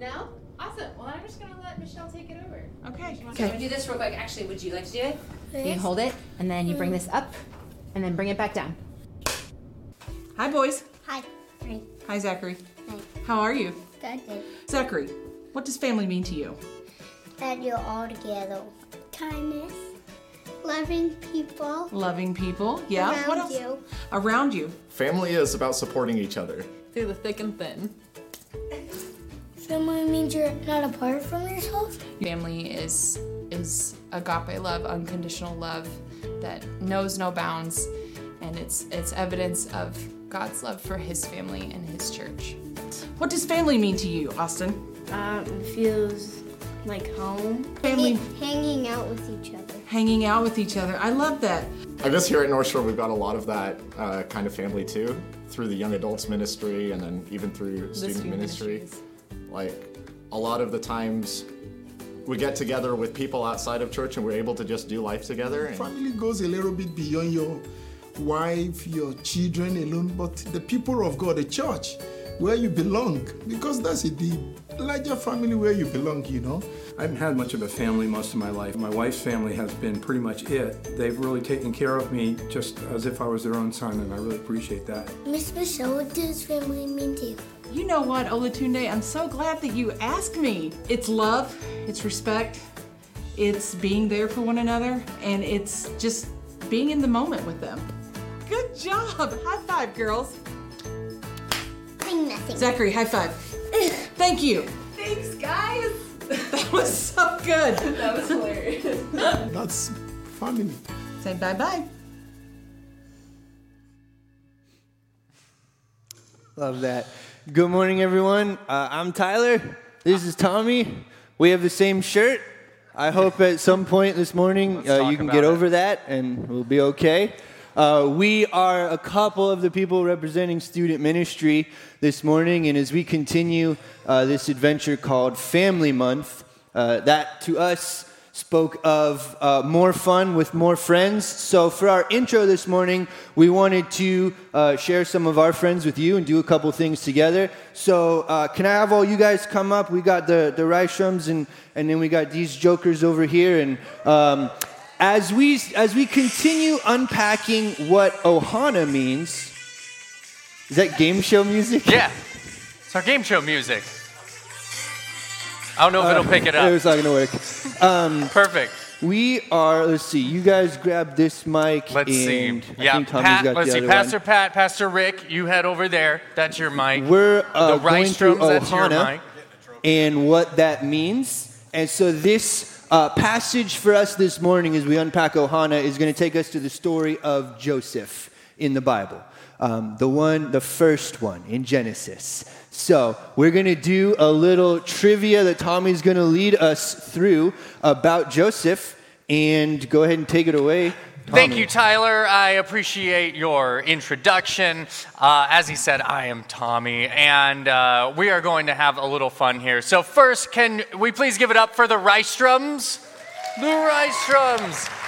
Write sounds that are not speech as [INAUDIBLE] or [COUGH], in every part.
No? Awesome. Well, I'm just going to let Michelle take it over. Okay. So I'm going to do this real quick. Actually, would you like to do it? You hold it, and then you bring this up, and then bring it back down. Hi, boys. Hi. Hi. Hi, Zachary. Hi. How are you? Good day. Zachary, what does family mean to you? That you're all together. Kindness. Loving people. Loving people. Yeah. Around what else? you. Around you. Family is about supporting each other. Through the thick and thin. Family means you're not apart from yourself. Family is is agape love, unconditional love that knows no bounds, and it's it's evidence of God's love for His family and His church. What does family mean to you, Austin? Um, it feels like home. Family Hanging out with each other. hanging out with each other. I love that. I guess here at North Shore we've got a lot of that uh, kind of family too, through the young adults ministry and then even through student, student ministry. ministries. Like a lot of the times we get together with people outside of church and we're able to just do life together. And Family goes a little bit beyond your wife, your children alone, but the people of God, the church, where you belong, because that's it, the larger family where you belong, you know. I haven't had much of a family most of my life. My wife's family has been pretty much it. They've really taken care of me just as if I was their own son, and I really appreciate that. Miss Michelle, what does family mean to you? You know what, Olatunde? I'm so glad that you asked me. It's love, it's respect, it's being there for one another, and it's just being in the moment with them. Good job. High five, girls. Saying nothing. Zachary, high five. Thank you. Thanks, guys. [LAUGHS] That was so good. [LAUGHS] That was hilarious. [LAUGHS] That's funny. Say bye bye. Love that. Good morning, everyone. Uh, I'm Tyler. This is Tommy. We have the same shirt. I hope at some point this morning uh, you can get over that and we'll be okay. Uh, we are a couple of the people representing student ministry this morning, and as we continue uh, this adventure called Family Month, uh, that to us spoke of uh, more fun with more friends. So, for our intro this morning, we wanted to uh, share some of our friends with you and do a couple things together. So, uh, can I have all you guys come up? We got the, the Reistrums and, and then we got these jokers over here. And um, as, we, as we continue unpacking what Ohana means, is that game show music? Yeah, it's our game show music. I don't know if it'll pick it up. It's not gonna work. Um, Perfect. we are. Let's see. You guys grab this mic. Let's see. Yeah, Pat, got let's see. Pastor one. Pat, Pastor Rick, you head over there. That's your mic. We're uh, the going through Reistrums, that's your Ohana and what that means. And so this uh, passage for us this morning, as we unpack Ohana, is going to take us to the story of Joseph in the Bible. Um, the one, the first one in Genesis. So we're going to do a little trivia that Tommy's going to lead us through about Joseph. And go ahead and take it away. Thank you, Tyler. I appreciate your introduction. Uh, as he said, I am Tommy, and uh, we are going to have a little fun here. So, first, can we please give it up for the Reistrums? The Reistrums.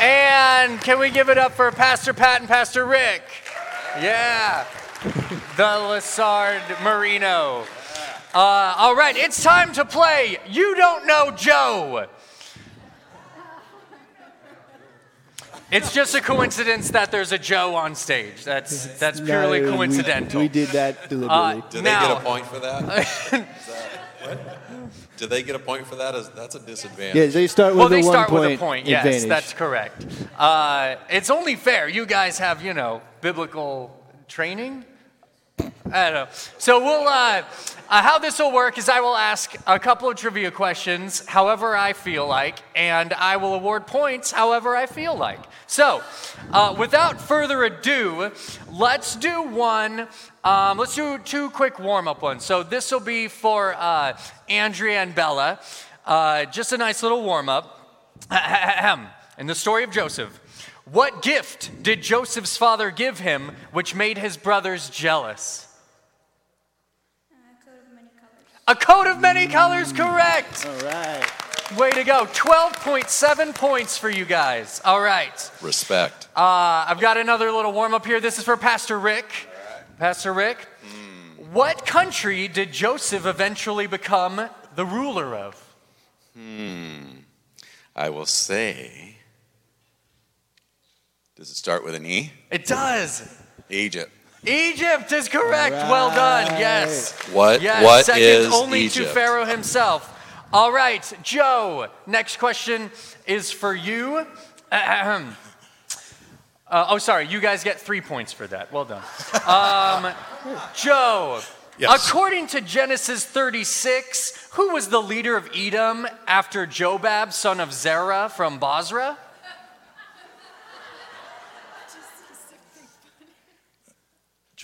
And can we give it up for Pastor Pat and Pastor Rick? Yeah. The Lassard Marino. Uh, all right, it's time to play You Don't Know Joe. It's just a coincidence that there's a Joe on stage. That's that's No, purely we- coincidental. We, did that deliberately. Uh, Do they now, get a point for that? [LAUGHS] Is that- what? Do they get a point for that? Is- That's a disadvantage. yeah, they start with well, a they one start point with a point. Yes, advantage. that's correct. Uh, it's only fair. You guys have, you know, biblical training. I don't know. So we'll. Uh, uh, how this will work is I will ask a couple of trivia questions, however I feel like, and I will award points, however I feel like. So, uh, without further ado, let's do one. Um, let's do two quick warm-up ones. So this will be for uh, Andrea and Bella. Uh, just a nice little warm-up. [CLEARS THROAT] In the story of Joseph, what gift did Joseph's father give him which made his brothers jealous? A coat of many colors, correct. All right. Way to go. 12.7 points for you guys. All right. Respect. Uh, I've got another little warm up here. This is for Pastor Rick. Pastor Rick, What country did Joseph eventually become the ruler of? Hmm. I will say. Does it start with an E? It does. Egypt. Egypt is correct. Well done. Yes. What- Yes. what Second is only to Pharaoh himself. All right, Joe. Next question is for you. Ahem. [CLEARS THROAT] Uh, oh, sorry. You guys get three points for that. Well done. Um, [LAUGHS] Joe. Yes. According to Genesis 36, who was the leader of Edom after Jobab, son of Zerah from Bozrah?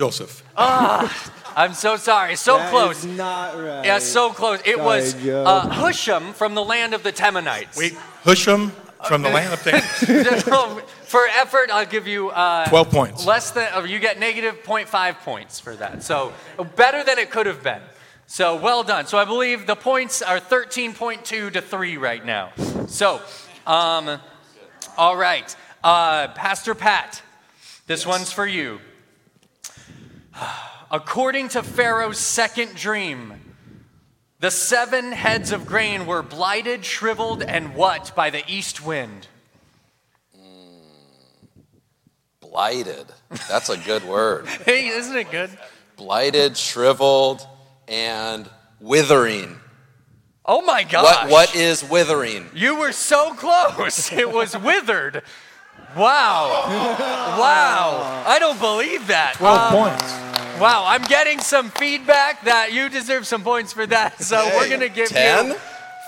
Joseph. Ah, I'm so sorry. So That close. is not right. Yeah, so close. It Sorry, was uh, Husham from the land of the Temanites. Wait, Husham from the land of things. [LAUGHS] for effort, I'll give you uh, 12 points. Less than uh, you get negative 0.5 points for that. So better than it could have been. So well done. So I believe the points are 13.2 to three right now. So, um, all right, uh, Pastor Pat, this one's for you. [SIGHS] According to Pharaoh's second dream, the seven heads of grain were blighted, shriveled, and what by the east wind? Mm. Blighted. That's a good word. [LAUGHS] Hey, isn't it good? Blighted, shriveled, and withering. Oh my gosh. What, what is withering? You were so close. It was [LAUGHS] withered. Wow. Wow. I don't believe that. 12 Um, points. Wow, I'm getting some feedback that you deserve some points for that. So we're going to give 10? you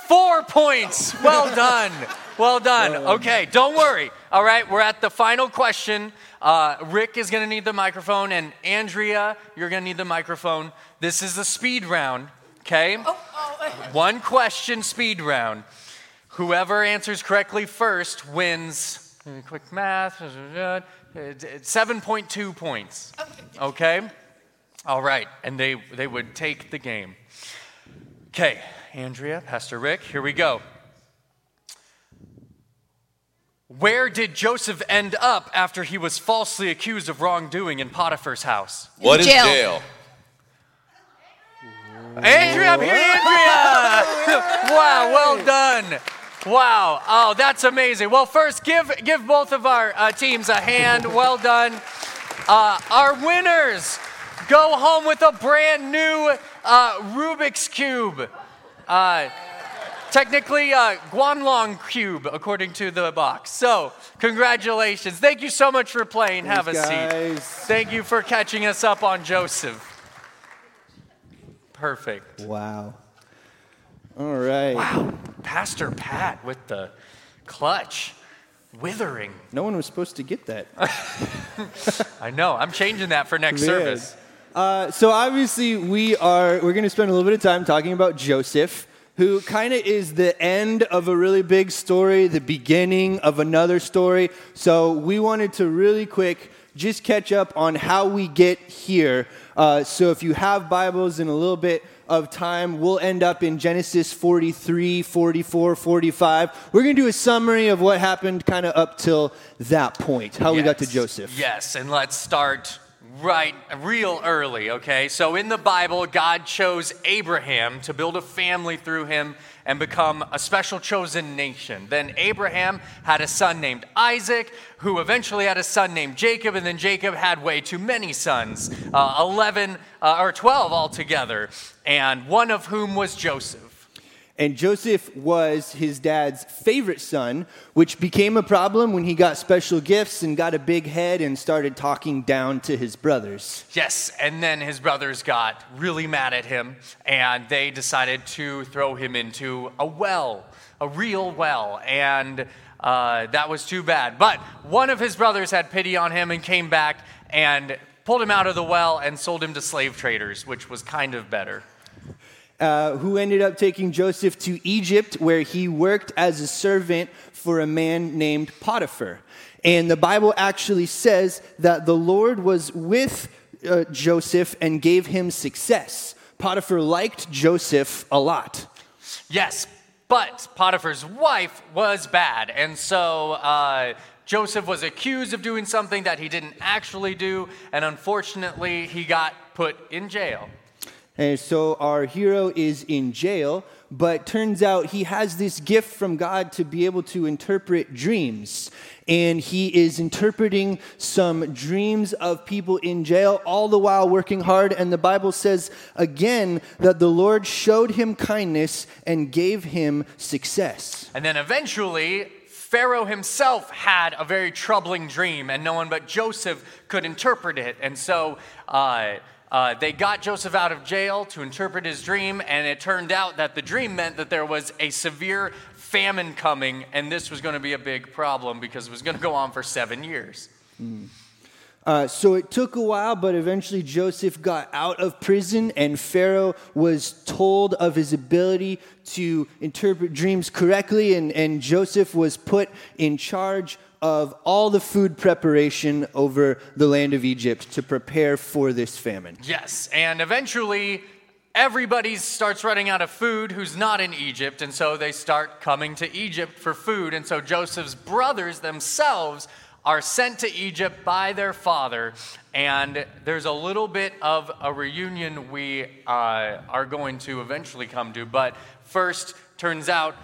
four points. Well done. Well done. Okay, don't worry. All right, we're at the final question. Uh, Rick is going to need the microphone, and Andrea, you're going to need the microphone. This is the speed round, okay? One question speed round. Whoever answers correctly first wins. Quick math. Uh, 7.2 points. Okay? All right. And they, they would take the game. Okay, Andrea, Pastor Rick, here we go. Where did Joseph end up after he was falsely accused of wrongdoing in Potiphar's house? What is jail. jail? Andrea, I'm here, Andrea! [LAUGHS] wow, well done. Wow. Oh, that's amazing. Well, first, give give both of our uh, teams a hand. Well done. Uh, our winners go home with a brand new uh, Rubik's cube. Uh, technically, a Guanlong cube, according to the box. So, congratulations. Thank you so much for playing. Have a Thanks, seat. Thank you for catching us up on Joseph. Perfect. Wow. All right. Wow. Pastor Pat with the clutch. Withering. No one was supposed to get that. [LAUGHS] I know. I'm changing that for next Man. service. Uh, so obviously we are we're going to spend a little bit of time talking about Joseph, who kind of is the end of a really big story, the beginning of another story. So we wanted to really quick just catch up on how we get here. Uh, so if you have Bibles in a little bit of time, we'll end up in Genesis 43, 44, 45. We're going to do a summary of what happened kind of up till that point, how we got to Joseph. Yes, and let's start right real early, okay? So in the Bible, God chose Abraham to build a family through him and become a special chosen nation. Then Abraham had a son named Isaac, who eventually had a son named Jacob, and then Jacob had way too many sons, uh, 11 uh, or 12 altogether, and one of whom was Joseph. And Joseph was his dad's favorite son, which became a problem when he got special gifts and got a big head and started talking down to his brothers. Yes, and then his brothers got really mad at him and they decided to throw him into a well, a real well. And uh, that was too bad. But one of his brothers had pity on him and came back and pulled him out of the well and sold him to slave traders, which was kind of better. Uh, who ended up taking Joseph to Egypt, where he worked as a servant for a man named Potiphar. And the Bible actually says that the Lord was with uh, Joseph and gave him success. Potiphar liked Joseph a lot. Yes, but Potiphar's wife was bad. And so uh, Joseph was accused of doing something that he didn't actually do. And unfortunately, he got put in jail. And so our hero is in jail, but turns out he has this gift from God to be able to interpret dreams. And he is interpreting some dreams of people in jail, all the while working hard. And the Bible says again that the Lord showed him kindness and gave him success. And then eventually, Pharaoh himself had a very troubling dream, and no one but Joseph could interpret it. And so uh, uh, they got Joseph out of jail to interpret his dream, and it turned out that the dream meant that there was a severe famine coming, and this was going to be a big problem because it was going to go on for seven years. Mm. Uh, so it took a while, but eventually Joseph got out of prison, and Pharaoh was told of his ability to interpret dreams correctly, and, and Joseph was put in charge of all the food preparation over the land of Egypt to prepare for this famine. Yes, and eventually everybody starts running out of food who's not in Egypt, and so they start coming to Egypt for food. And so Joseph's brothers themselves are sent to Egypt by their father, and there's a little bit of a reunion we uh, are going to eventually come to. But first, turns out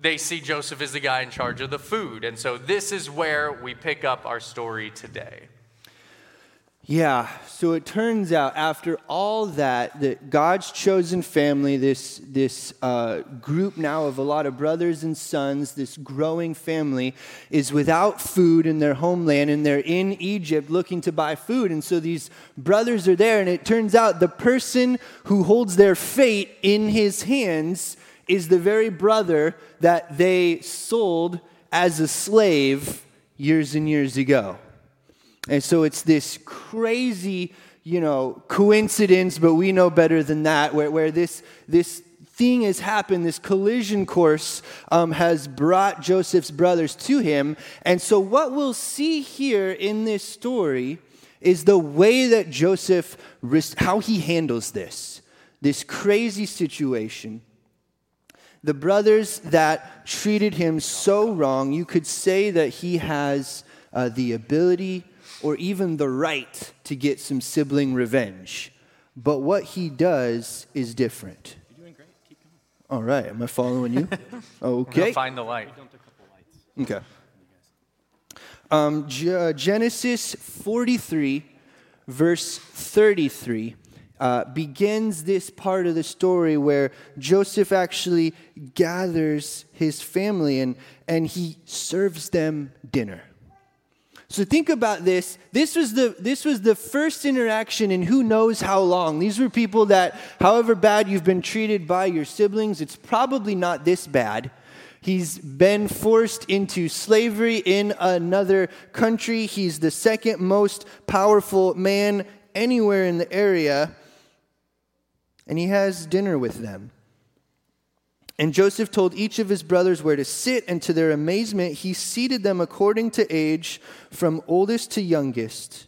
they see Joseph as the guy in charge of the food. And so this is where we pick up our story today. Yeah, so it turns out after all that, that God's chosen family, this, this uh, group now of a lot of brothers and sons, this growing family, is without food in their homeland and they're in Egypt looking to buy food. And so these brothers are there, and it turns out the person who holds their fate in his hands is the very brother that they sold as a slave years and years ago. And so it's this crazy, you know, coincidence, but we know better than that, where, where this, this thing has happened, this collision course um, has brought Joseph's brothers to him. And so what we'll see here in this story is the way that Joseph, how he handles this, this crazy situation. The brothers that treated him so wrong, you could say that he has uh, the ability or even the right to get some sibling revenge. But what he does is different. You're doing great. Keep going. All right. Am I following you? [LAUGHS] Okay. find the light. Okay. Um, G- uh, Genesis 43, verse 33. Uh, begins this part of the story where Joseph actually gathers his family and, and he serves them dinner. So think about this. This was the this was the first interaction in who knows how long. These were people that however bad you've been treated by your siblings, it's probably not this bad. He's been forced into slavery in another country. He's the second most powerful man anywhere in the area. And he has dinner with them. And Joseph told each of his brothers where to sit, and to their amazement, he seated them according to age, from oldest to youngest.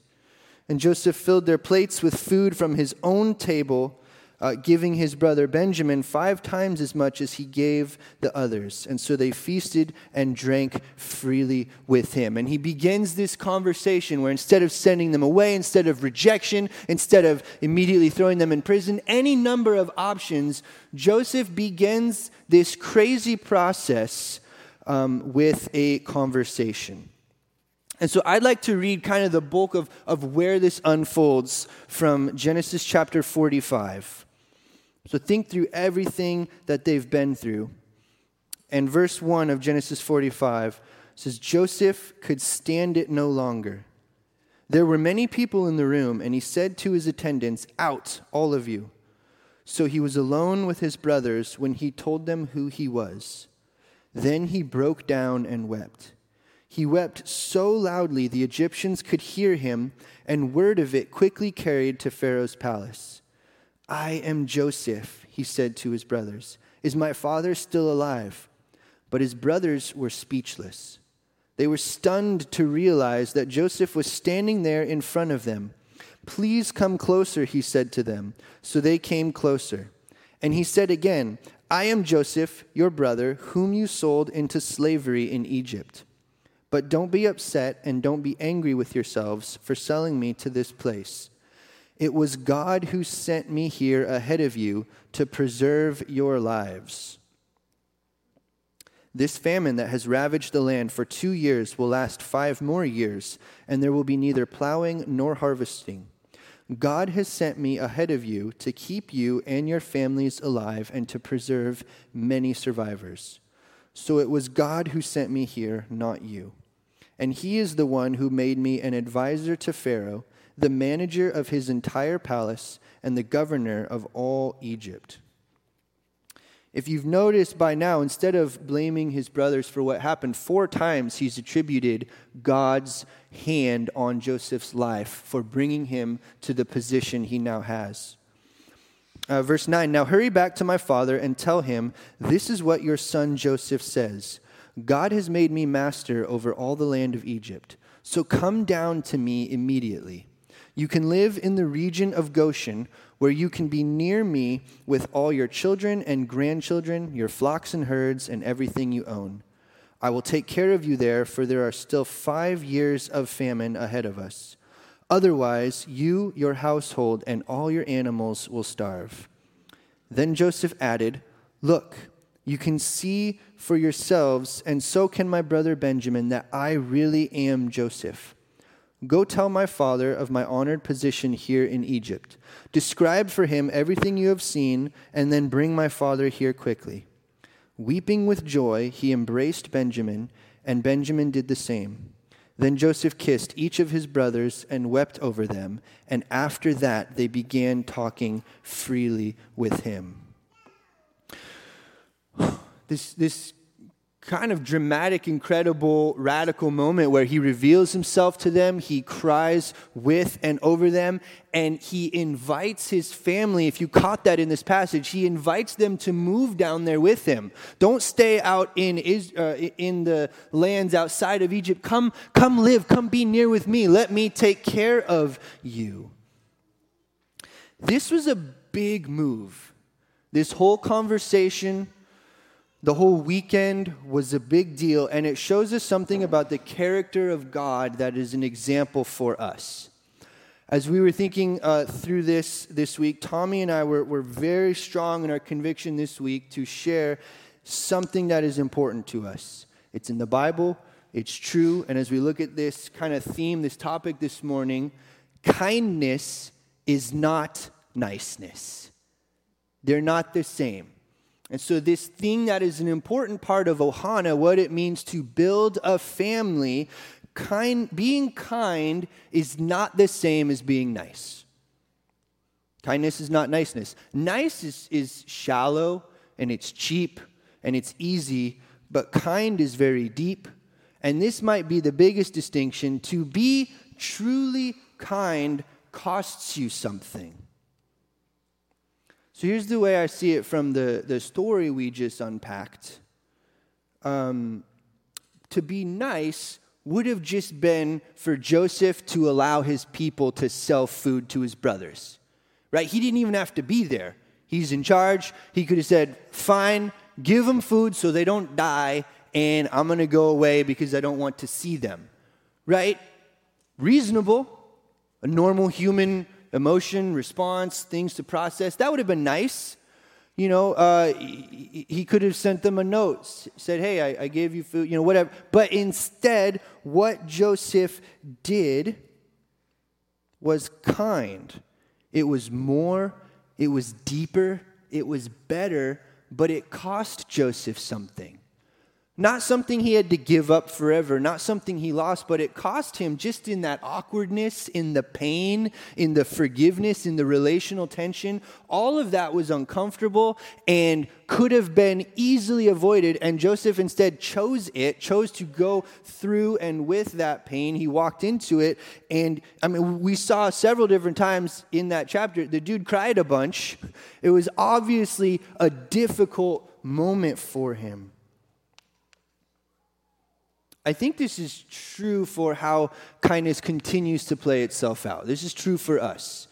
And Joseph filled their plates with food from his own table uh, giving his brother Benjamin five times as much as he gave the others. And so they feasted and drank freely with him. And he begins this conversation where instead of sending them away, instead of rejection, instead of immediately throwing them in prison, any number of options, Joseph begins this crazy process um, with a conversation. And so I'd like to read kind of the bulk of, of where this unfolds from Genesis chapter 45. So think through everything that they've been through. And verse 1 of Genesis 45 says Joseph could stand it no longer. There were many people in the room, and he said to his attendants, Out, all of you. So he was alone with his brothers when he told them who he was. Then he broke down and wept. He wept so loudly the Egyptians could hear him, and word of it quickly carried to Pharaoh's palace. I am Joseph, he said to his brothers. Is my father still alive? But his brothers were speechless. They were stunned to realize that Joseph was standing there in front of them. Please come closer, he said to them. So they came closer. And he said again, I am Joseph, your brother, whom you sold into slavery in Egypt. But don't be upset and don't be angry with yourselves for selling me to this place. It was God who sent me here ahead of you to preserve your lives. This famine that has ravaged the land for two years will last five more years, and there will be neither plowing nor harvesting. God has sent me ahead of you to keep you and your families alive and to preserve many survivors. So it was God who sent me here, not you. And he is the one who made me an advisor to Pharaoh, the manager of his entire palace, and the governor of all Egypt. If you've noticed by now, instead of blaming his brothers for what happened, four times he's attributed God's hand on Joseph's life for bringing him to the position he now has. Uh, verse 9 Now hurry back to my father and tell him, This is what your son Joseph says God has made me master over all the land of Egypt. So come down to me immediately. You can live in the region of Goshen, where you can be near me with all your children and grandchildren, your flocks and herds, and everything you own. I will take care of you there, for there are still five years of famine ahead of us. Otherwise, you, your household, and all your animals will starve. Then Joseph added, Look, you can see for yourselves, and so can my brother Benjamin, that I really am Joseph. Go tell my father of my honored position here in Egypt. Describe for him everything you have seen, and then bring my father here quickly. Weeping with joy, he embraced Benjamin, and Benjamin did the same. Then Joseph kissed each of his brothers and wept over them, and after that they began talking freely with him. [SIGHS] This, this kind of dramatic, incredible, radical moment where he reveals himself to them, he cries with and over them, and he invites his family. If you caught that in this passage, he invites them to move down there with him. Don't stay out in, uh, in the lands outside of Egypt. Come, come live, come be near with me. Let me take care of you. This was a big move. This whole conversation the whole weekend was a big deal, and it shows us something about the character of God that is an example for us. As we were thinking uh, through this this week, Tommy and I were, were very strong in our conviction this week to share something that is important to us. It's in the Bible, it's true, and as we look at this kind of theme, this topic this morning, kindness is not niceness. They're not the same. And so, this thing that is an important part of Ohana, what it means to build a family, kind, being kind is not the same as being nice. Kindness is not niceness. Nice is, is shallow and it's cheap and it's easy, but kind is very deep. And this might be the biggest distinction. To be truly kind costs you something. So here's the way I see it from the, the story we just unpacked. Um, to be nice would have just been for Joseph to allow his people to sell food to his brothers, right? He didn't even have to be there. He's in charge. He could have said, Fine, give them food so they don't die, and I'm going to go away because I don't want to see them, right? Reasonable, a normal human emotion, response, things to process. That would have been nice. You know, uh, he, could have sent them a note, said, Hey, I, I gave you food, you know, whatever. But instead, what Joseph did was kind. It was more, it was deeper, it was better, but it cost Joseph something. Not something he had to give up forever, not something he lost, but it cost him just in that awkwardness, in the pain, in the forgiveness, in the relational tension. All of that was uncomfortable and could have been easily avoided. And Joseph instead chose it, chose to go through and with that pain. He walked into it. And I mean, we saw several different times in that chapter, the dude cried a bunch. It was obviously a difficult moment for him. I think this is true for how kindness continues to play itself out. This is true for us.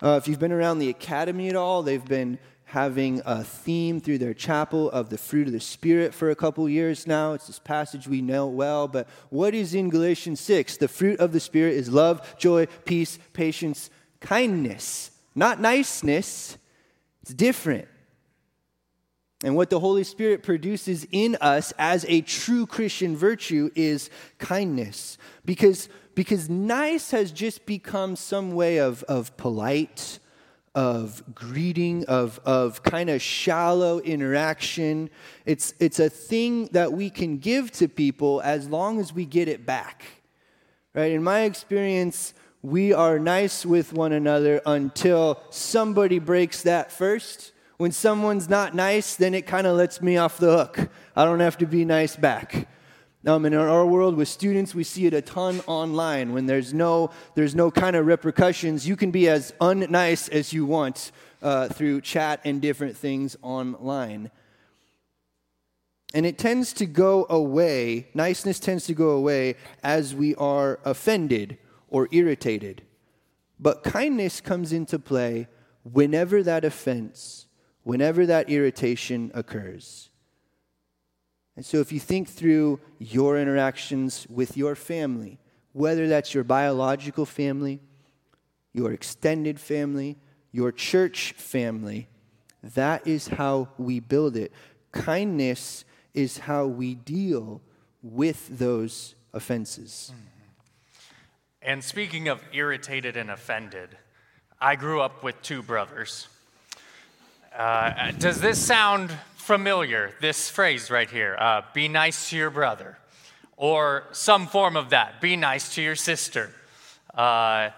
Uh, if you've been around the academy at all, they've been having a theme through their chapel of the fruit of the Spirit for a couple years now. It's this passage we know well, but what is in Galatians 6? The fruit of the Spirit is love, joy, peace, patience, kindness, not niceness. It's different. And what the Holy Spirit produces in us as a true Christian virtue is kindness. Because, because nice has just become some way of, of polite, of greeting, of, of kind of shallow interaction. It's, it's a thing that we can give to people as long as we get it back. Right? In my experience, we are nice with one another until somebody breaks that first when someone's not nice, then it kind of lets me off the hook. I don't have to be nice back. Um, in our world with students, we see it a ton online. When there's no, there's no kind of repercussions, you can be as unnice as you want uh, through chat and different things online. And it tends to go away, niceness tends to go away as we are offended or irritated. But kindness comes into play whenever that offense whenever that irritation occurs. And so, if you think through your interactions with your family, whether that's your biological family, your extended family, your church family, that is how we build it. Kindness is how we deal with those offenses. And speaking of irritated and offended, I grew up with two brothers. Uh, does this sound familiar, this phrase right here? Uh, be nice to your brother. Or some form of that. Be nice to your sister. Uh,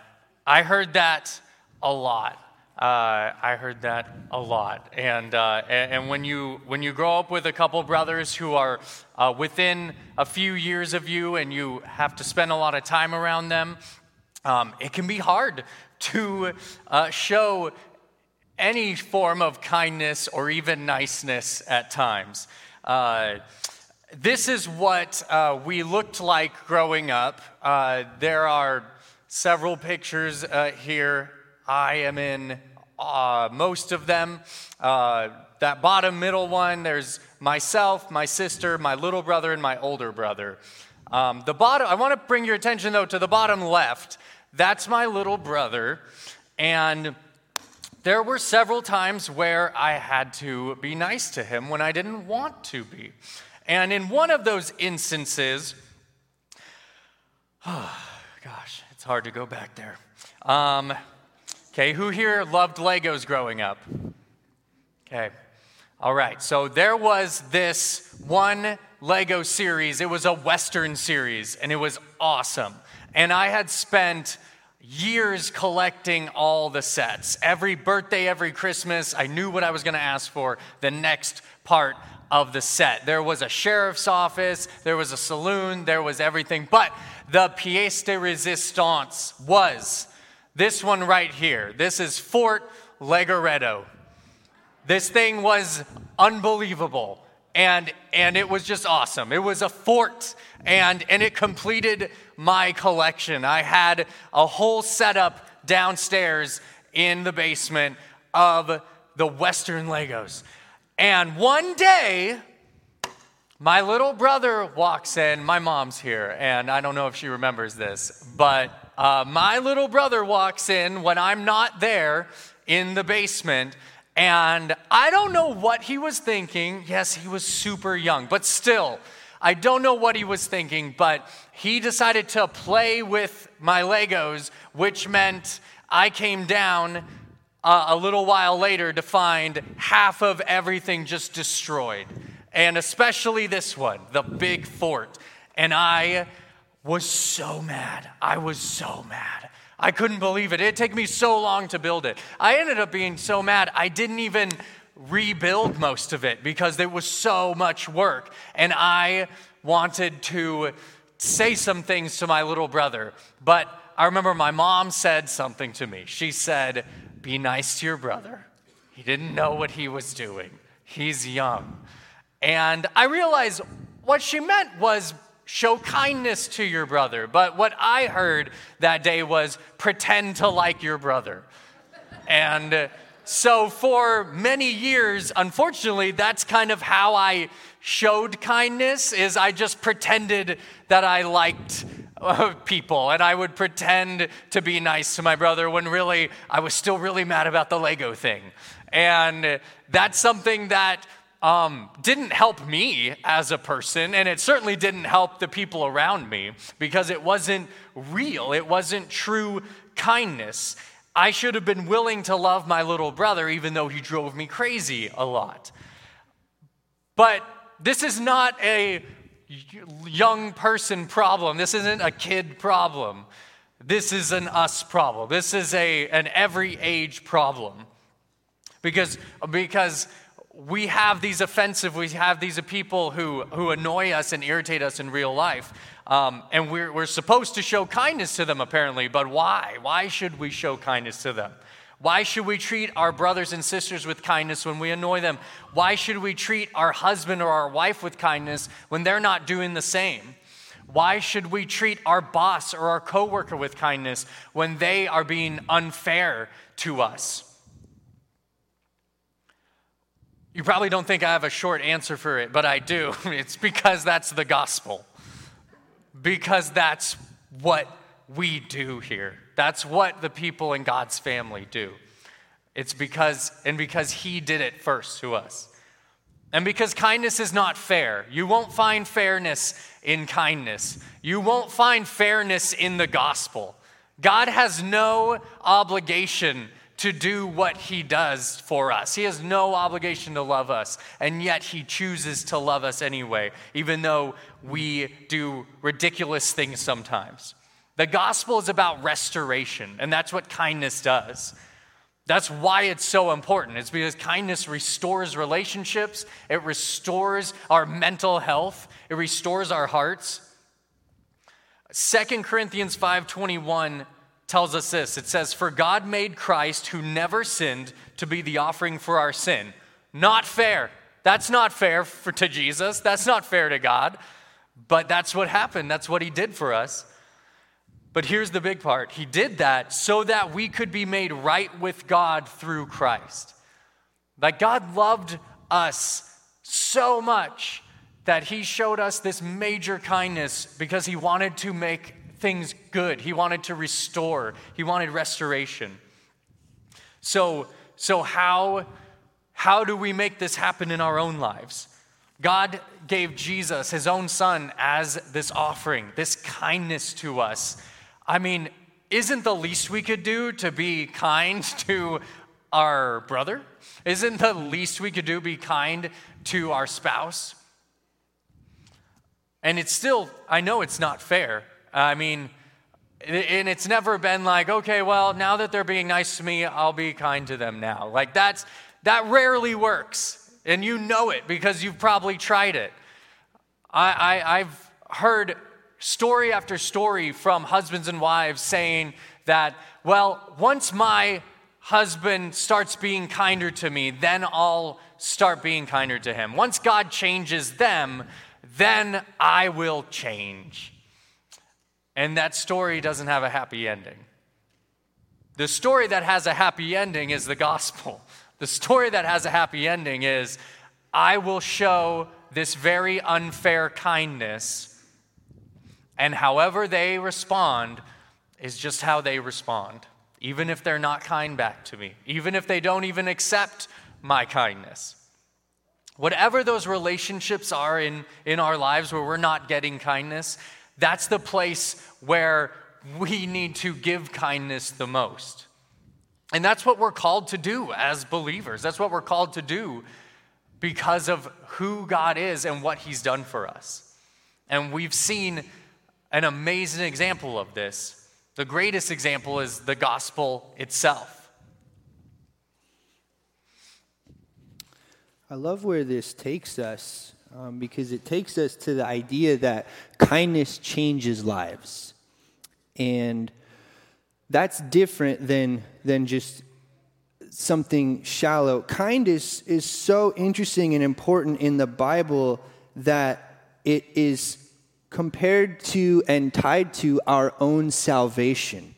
I heard that a lot. Uh, I heard that a lot. And, uh, and when, you, when you grow up with a couple brothers who are uh, within a few years of you and you have to spend a lot of time around them, um, it can be hard to uh, show any form of kindness or even niceness at times. Uh, this is what uh, we looked like growing up. Uh, there are several pictures uh, here. I am in uh, most of them. Uh, that bottom middle one, there's myself, my sister, my little brother, and my older brother. Um, the bottom, I want to bring your attention though to the bottom left. That's my little brother. And there were several times where I had to be nice to him when I didn't want to be. And in one of those instances, oh, [SIGHS] gosh, it's hard to go back there. Um, okay, who here loved Legos growing up? Okay, all right, so there was this one Lego series, it was a Western series, and it was awesome. And I had spent years collecting all the sets. Every birthday, every Christmas, I knew what I was going to ask for the next part of the set. There was a sheriff's office, there was a saloon, there was everything. But the pièce de résistance was this one right here. This is Fort Legoredo. This thing was unbelievable and and it was just awesome. It was a fort and and it completed my collection. I had a whole setup downstairs in the basement of the Western Legos. And one day, my little brother walks in. My mom's here, and I don't know if she remembers this, but uh, my little brother walks in when I'm not there in the basement. And I don't know what he was thinking. Yes, he was super young, but still, I don't know what he was thinking, but he decided to play with my Legos, which meant I came down uh, a little while later to find half of everything just destroyed, and especially this one, the big fort. And I was so mad. I was so mad. I couldn't believe it. It took me so long to build it. I ended up being so mad, I didn't even rebuild most of it because there was so much work. And I wanted to say some things to my little brother. But I remember my mom said something to me. She said, Be nice to your brother. He didn't know what he was doing, he's young. And I realized what she meant was show kindness to your brother. But what I heard that day was pretend to like your brother. And so for many years, unfortunately, that's kind of how I showed kindness is I just pretended that I liked uh, people and I would pretend to be nice to my brother when really I was still really mad about the Lego thing. And that's something that um, didn't help me as a person, and it certainly didn't help the people around me because it wasn't real. It wasn't true kindness. I should have been willing to love my little brother even though he drove me crazy a lot. But this is not a young person problem. This isn't a kid problem. This is an us problem. This is a, an every age problem. Because, because we have these offensive, we have these people who, who annoy us and irritate us in real life. Um, and we're, we're supposed to show kindness to them, apparently, but why? Why should we show kindness to them? Why should we treat our brothers and sisters with kindness when we annoy them? Why should we treat our husband or our wife with kindness when they're not doing the same? Why should we treat our boss or our coworker with kindness when they are being unfair to us? You probably don't think I have a short answer for it, but I do. [LAUGHS] It's because that's the gospel. Because that's what we do here. That's what the people in God's family do. It's because, and because He did it first to us. And because kindness is not fair, you won't find fairness in kindness. You won't find fairness in the gospel. God has no obligation to do what he does for us. He has no obligation to love us, and yet he chooses to love us anyway, even though we do ridiculous things sometimes. The gospel is about restoration, and that's what kindness does. That's why it's so important. It's because kindness restores relationships, it restores our mental health, it restores our hearts. 2 Corinthians 5:21 tells us this. It says, "For God made Christ who never sinned to be the offering for our sin." Not fair. That's not fair for, to Jesus. That's not fair to God. But that's what happened. That's what he did for us. But here's the big part. He did that so that we could be made right with God through Christ. That God loved us so much that he showed us this major kindness because he wanted to make things good. He wanted to restore, he wanted restoration. So, so how, how do we make this happen in our own lives? God gave Jesus, his own son, as this offering, this kindness to us. I mean, isn't the least we could do to be kind [LAUGHS] to our brother? Isn't the least we could do be kind to our spouse? And it's still, I know it's not fair. Uh, I mean, and it's never been like, okay, well, now that they're being nice to me, I'll be kind to them now. Like that's that rarely works. And you know it because you've probably tried it. I, I, I've heard story after story from husbands and wives saying that, well, once my husband starts being kinder to me, then I'll start being kinder to him. Once God changes them, then I will change. And that story doesn't have a happy ending. The story that has a happy ending is the gospel. The story that has a happy ending is I will show this very unfair kindness, and however they respond is just how they respond, even if they're not kind back to me, even if they don't even accept my kindness. Whatever those relationships are in, in our lives where we're not getting kindness, that's the place where we need to give kindness the most. And that's what we're called to do as believers. That's what we're called to do because of who God is and what He's done for us. And we've seen an amazing example of this. The greatest example is the gospel itself. I love where this takes us um, because it takes us to the idea that kindness changes lives. And that's different than, than just something shallow. Kindness is so interesting and important in the Bible that it is compared to and tied to our own salvation.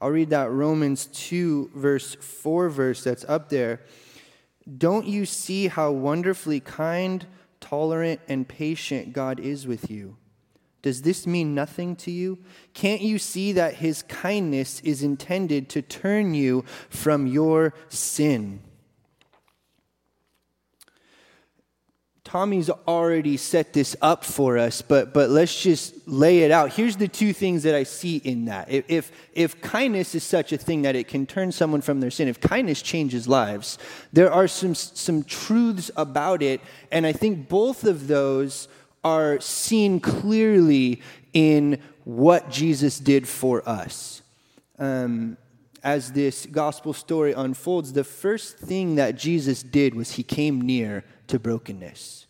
I'll read that Romans 2, verse 4 verse that's up there. Don't you see how wonderfully kind, tolerant, and patient God is with you? Does this mean nothing to you? Can't you see that his kindness is intended to turn you from your sin? Tommy's already set this up for us, but, but let's just lay it out. Here's the two things that I see in that. If, if, kindness is such a thing that it can turn someone from their sin, if kindness changes lives, there are some, some truths about it, and I think both of those are seen clearly in what Jesus did for us. Um, as this gospel story unfolds, the first thing that Jesus did was he came near to brokenness.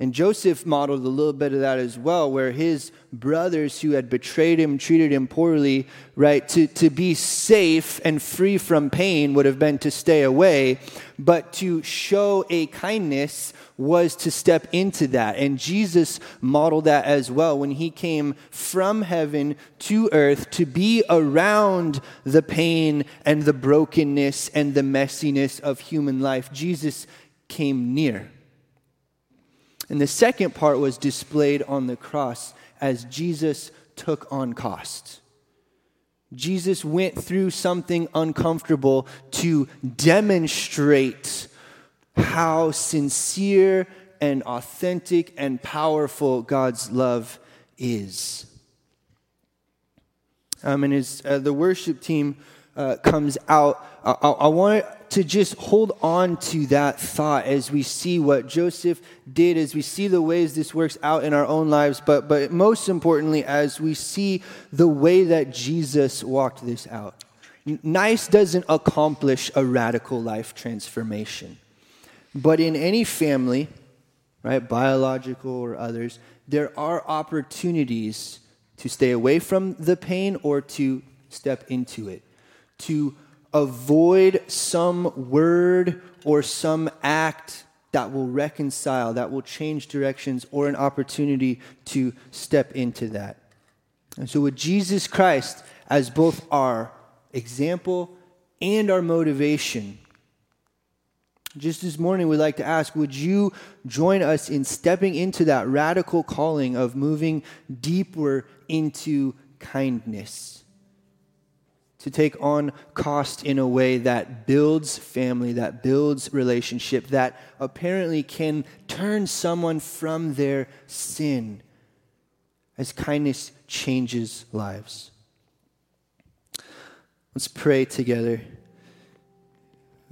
And Joseph modeled a little bit of that as well, where his brothers who had betrayed him, treated him poorly, right, to, to be safe and free from pain would have been to stay away, but to show a kindness was to step into that. And Jesus modeled that as well when he came from heaven to earth to be around the pain and the brokenness and the messiness of human life. Jesus came near. And the second part was displayed on the cross as Jesus took on cost. Jesus went through something uncomfortable to demonstrate how sincere and authentic and powerful God's love is. Um, and as uh, the worship team uh, comes out, I, I, I want to just hold on to that thought as we see what Joseph did, as we see the ways this works out in our own lives, but, but most importantly, as we see the way that Jesus walked this out. Nice doesn't accomplish a radical life transformation. But in any family, right, biological or others, there are opportunities to stay away from the pain or to step into it, to avoid some word or some act that will reconcile, that will change directions, or an opportunity to step into that. And so, with Jesus Christ as both our example and our motivation, just this morning, we'd like to ask Would you join us in stepping into that radical calling of moving deeper into kindness? To take on cost in a way that builds family, that builds relationship, that apparently can turn someone from their sin as kindness changes lives. Let's pray together.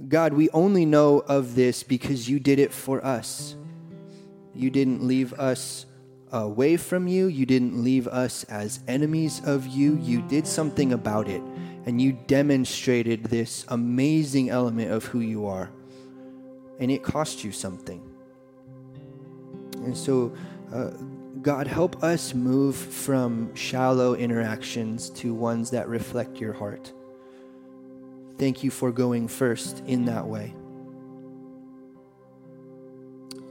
God, we only know of this because you did it for us. You didn't leave us away from you, you didn't leave us as enemies of you. You did something about it and you demonstrated this amazing element of who you are. And it cost you something. And so, uh, God, help us move from shallow interactions to ones that reflect your heart. Thank you for going first in that way.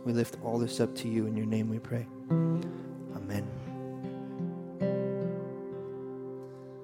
We lift all this up to you. In your name we pray. Amen.